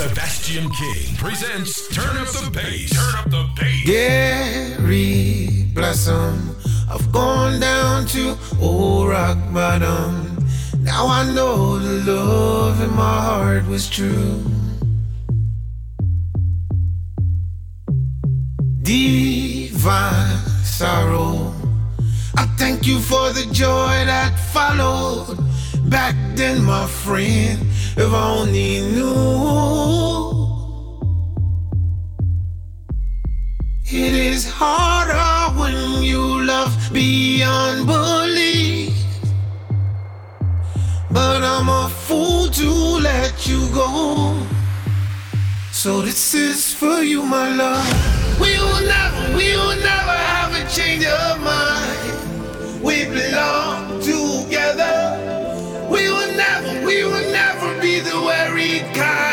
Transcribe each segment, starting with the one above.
Sebastian King presents Turn Up the Bass. Turn Up the Bass. Gary Blossom, I've gone down to old rock bottom. Now I know the love in my heart was true. Divine sorrow. I thank you for the joy that followed. Back then, my friend, if I only knew. It is harder when you love beyond belief. But I'm a fool to let you go. So this is for you, my love. We will never, we will never have a change of mind. We belong together. We will never, we will never the worried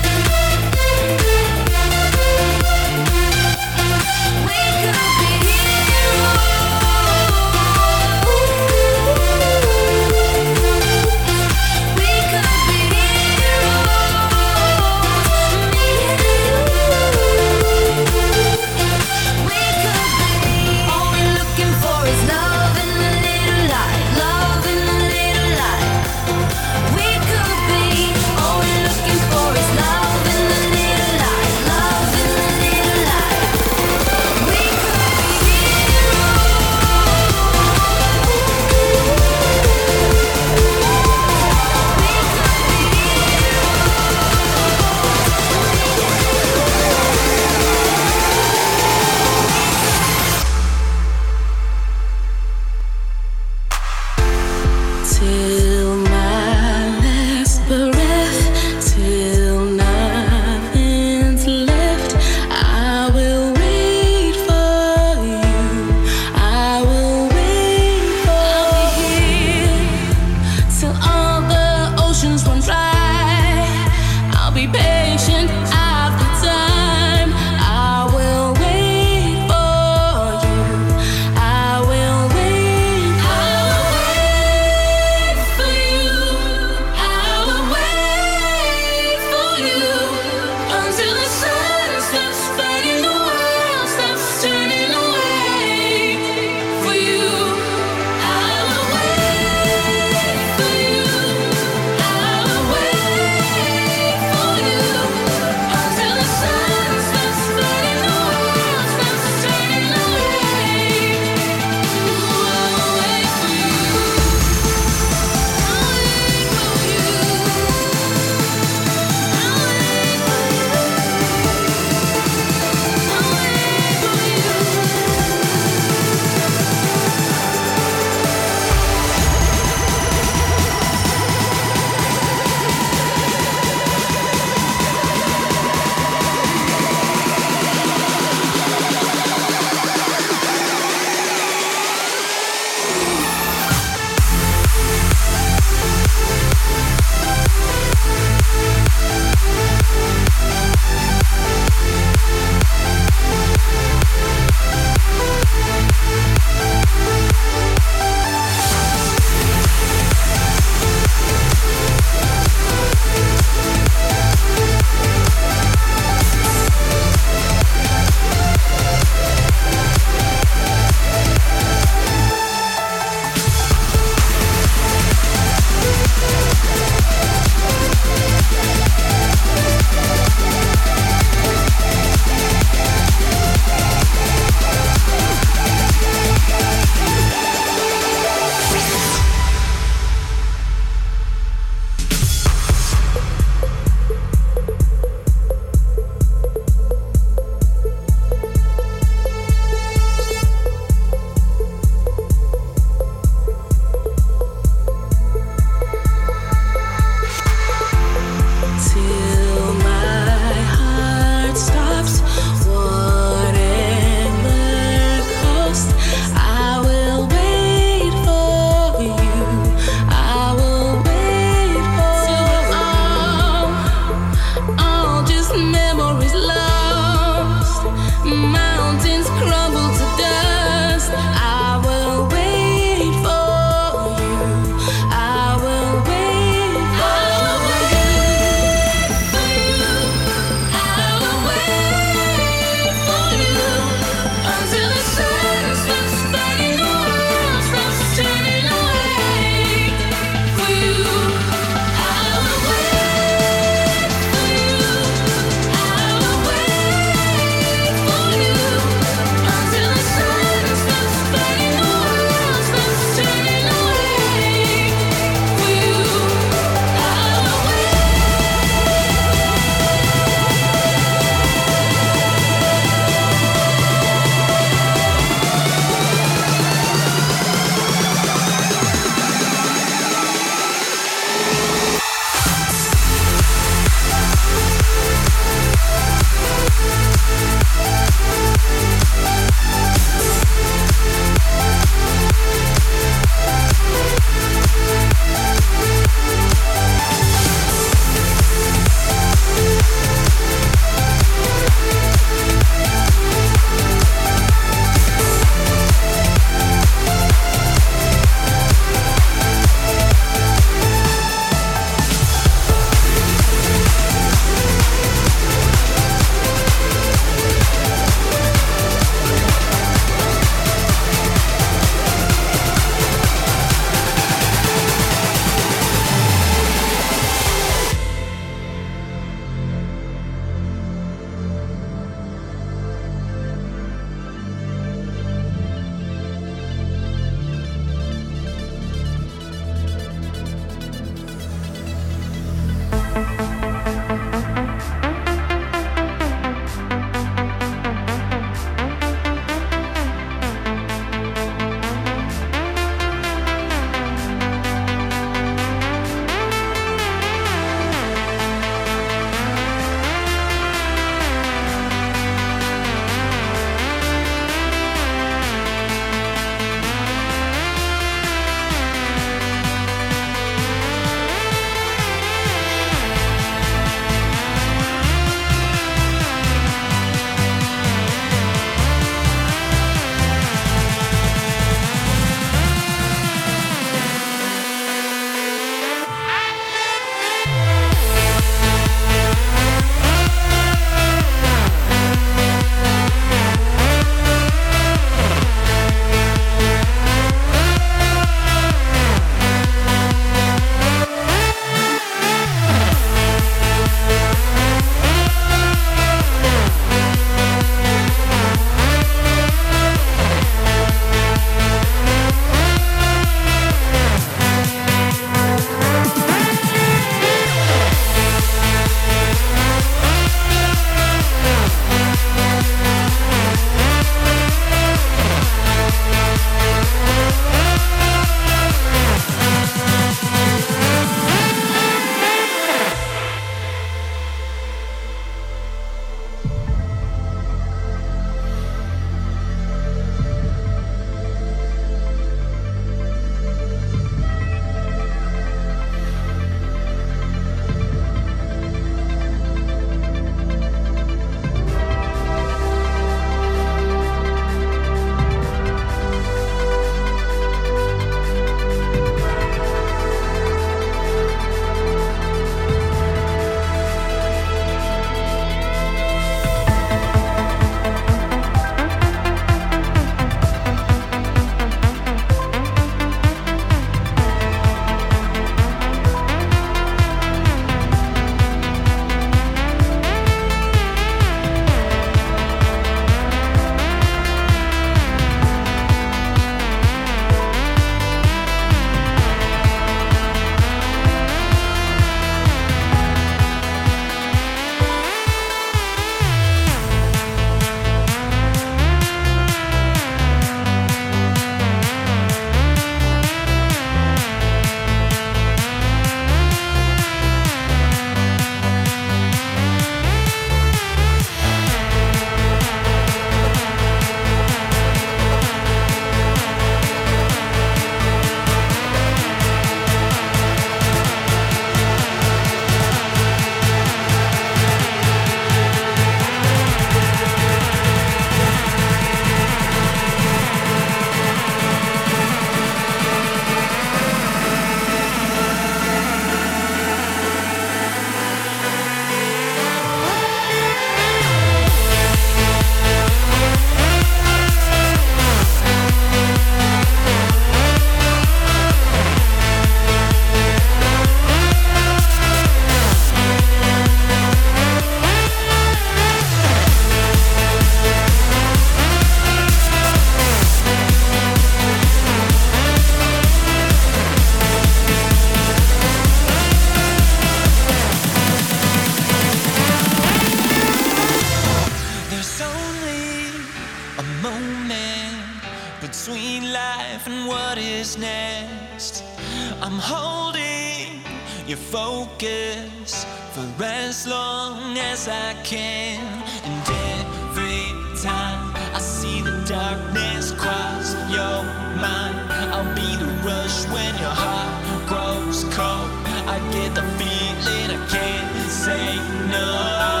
as I can. And every time I see the darkness cross your mind, I'll be the rush when your heart grows cold. I get the feeling I can't say no.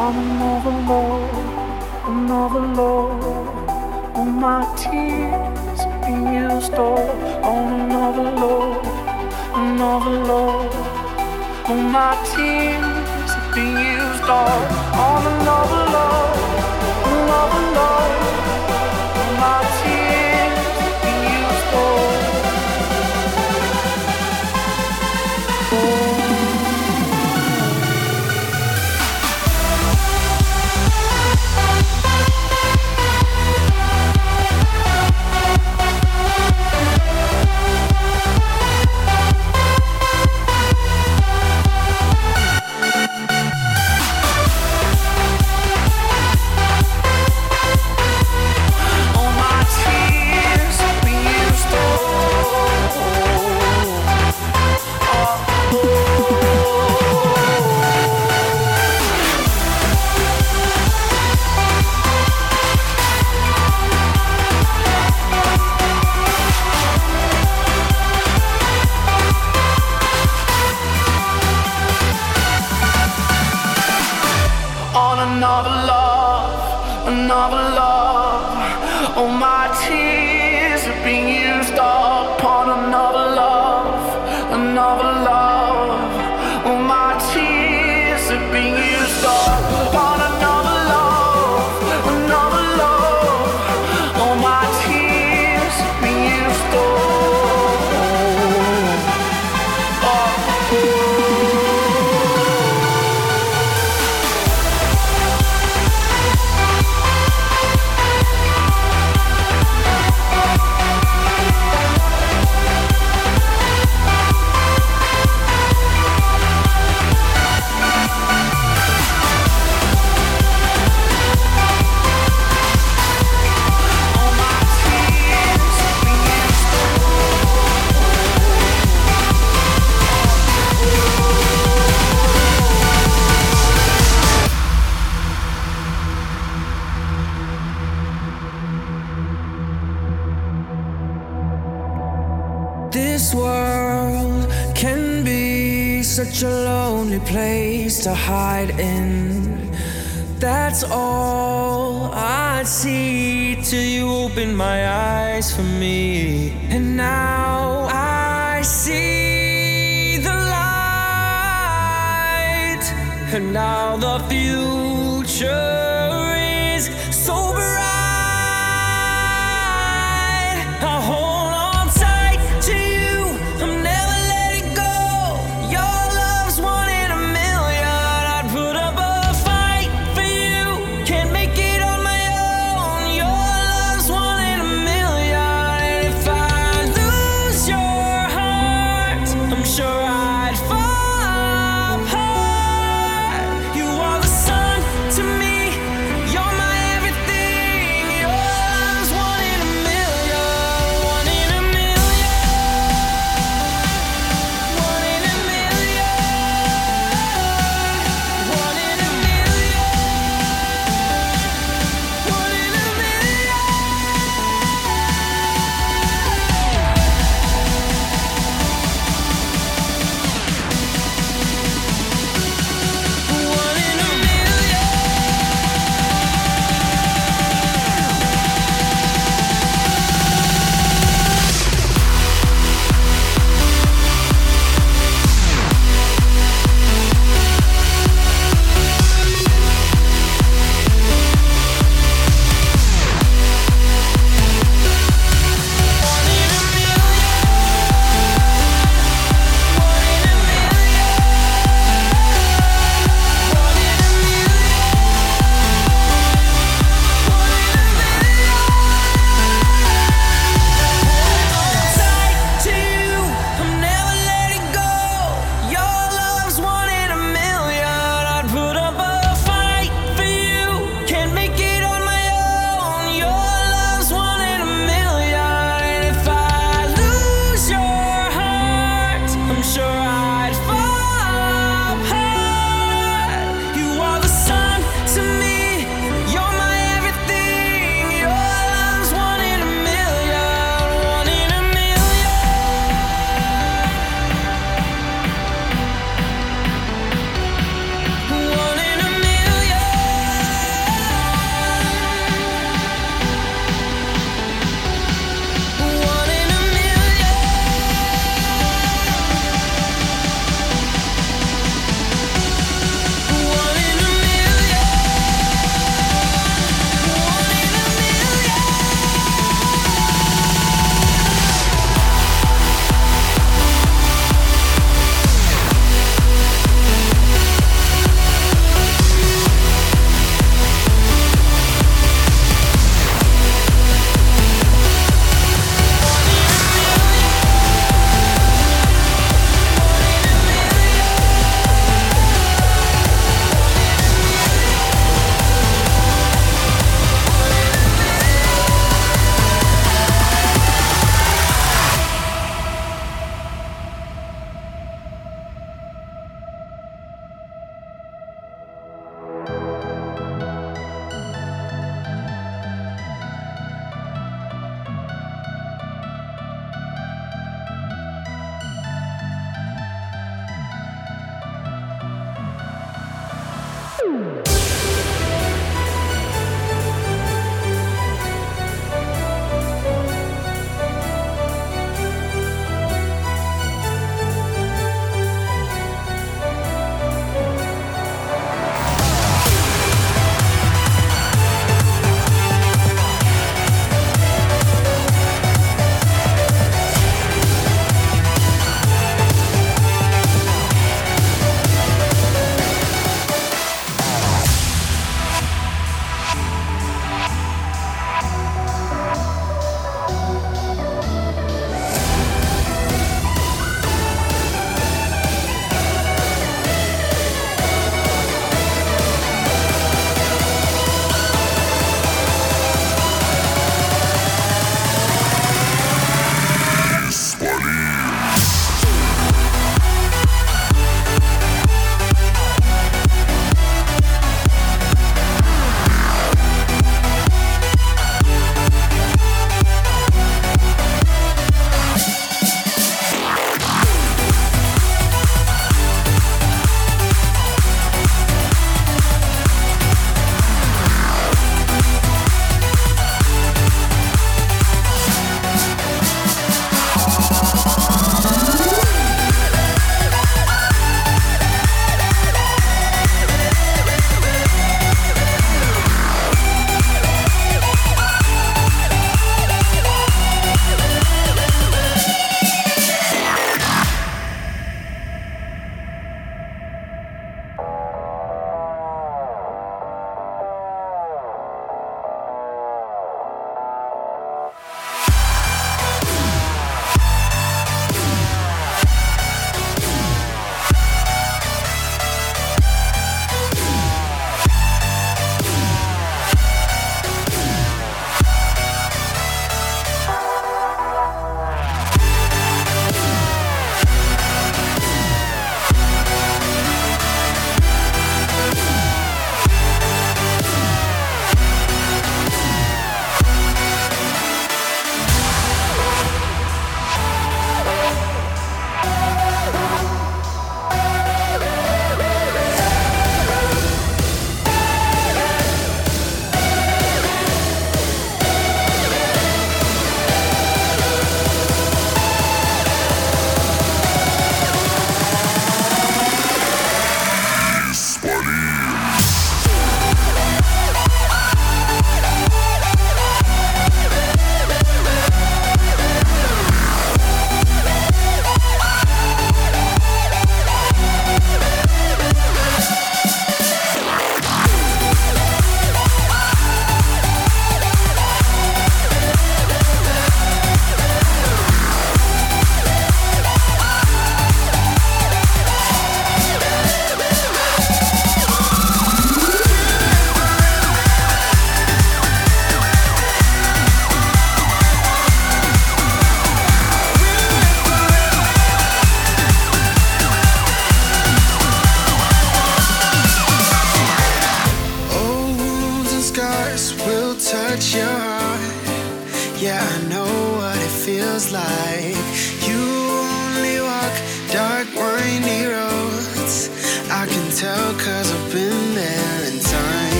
I'm another love, another love. All my tears been used up on another love, another love. All my tears been used up on another love, another love. All my tears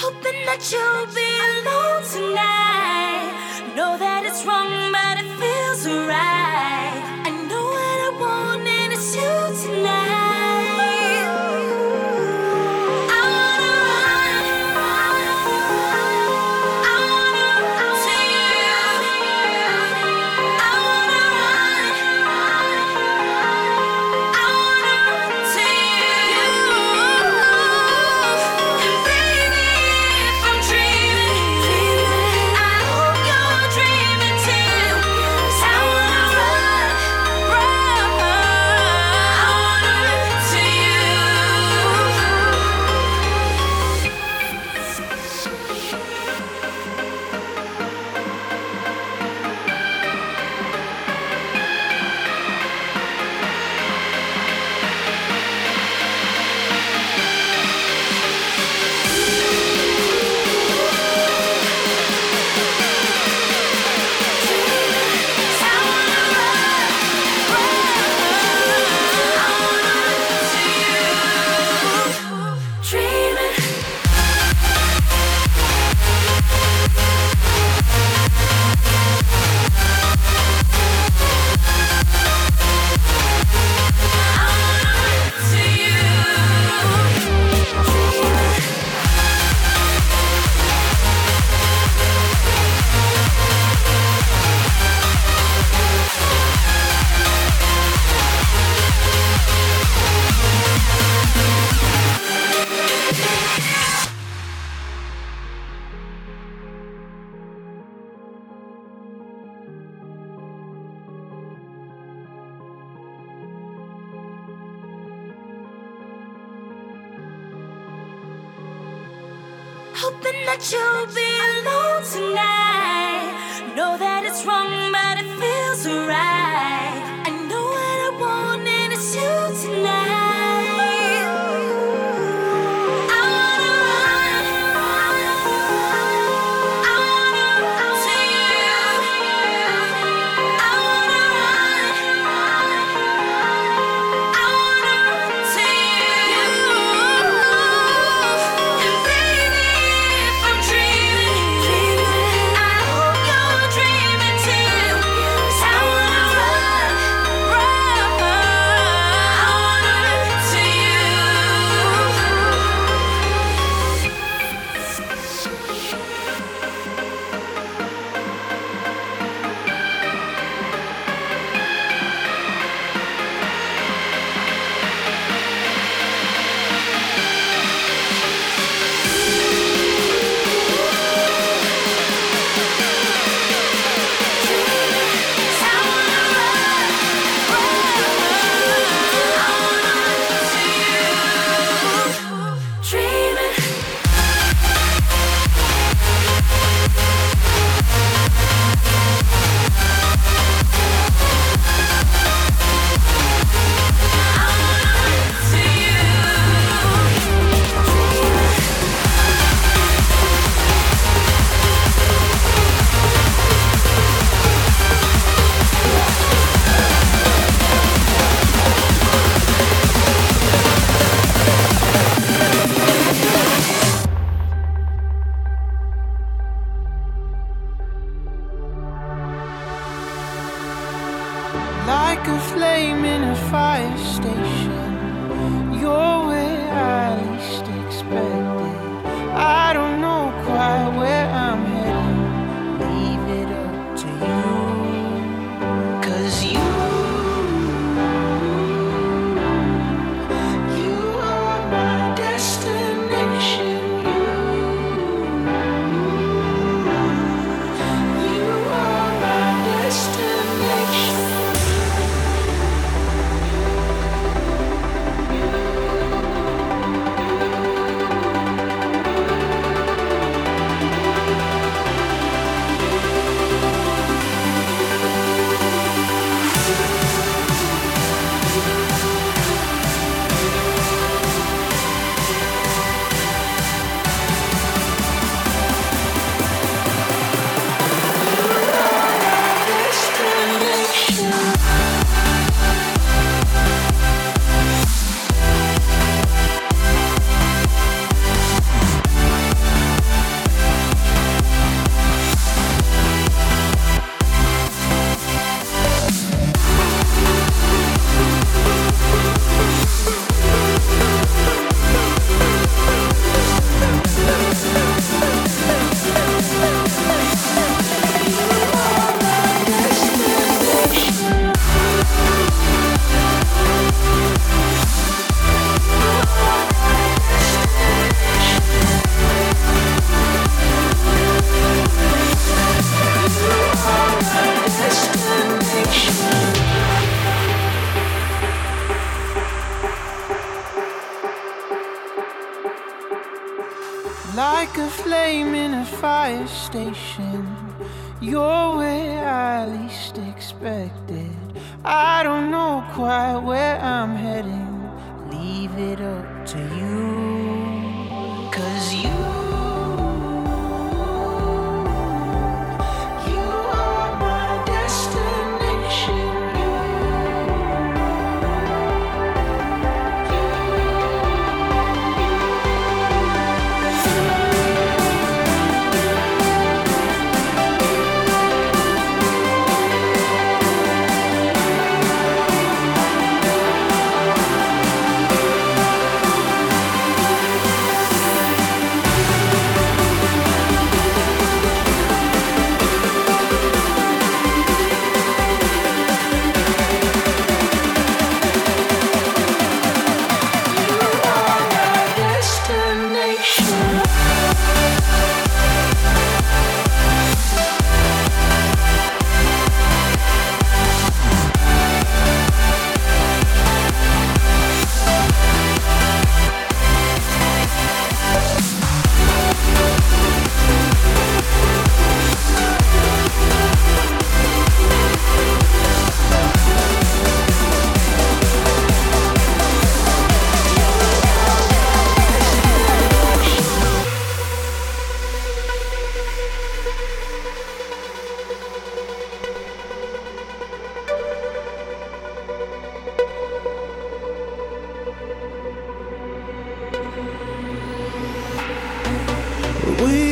Hoping that you'll be alone tonight. Know that it's wrong. station. You're where I least expected. I don't know quite where I'm heading. Leave it up to you. we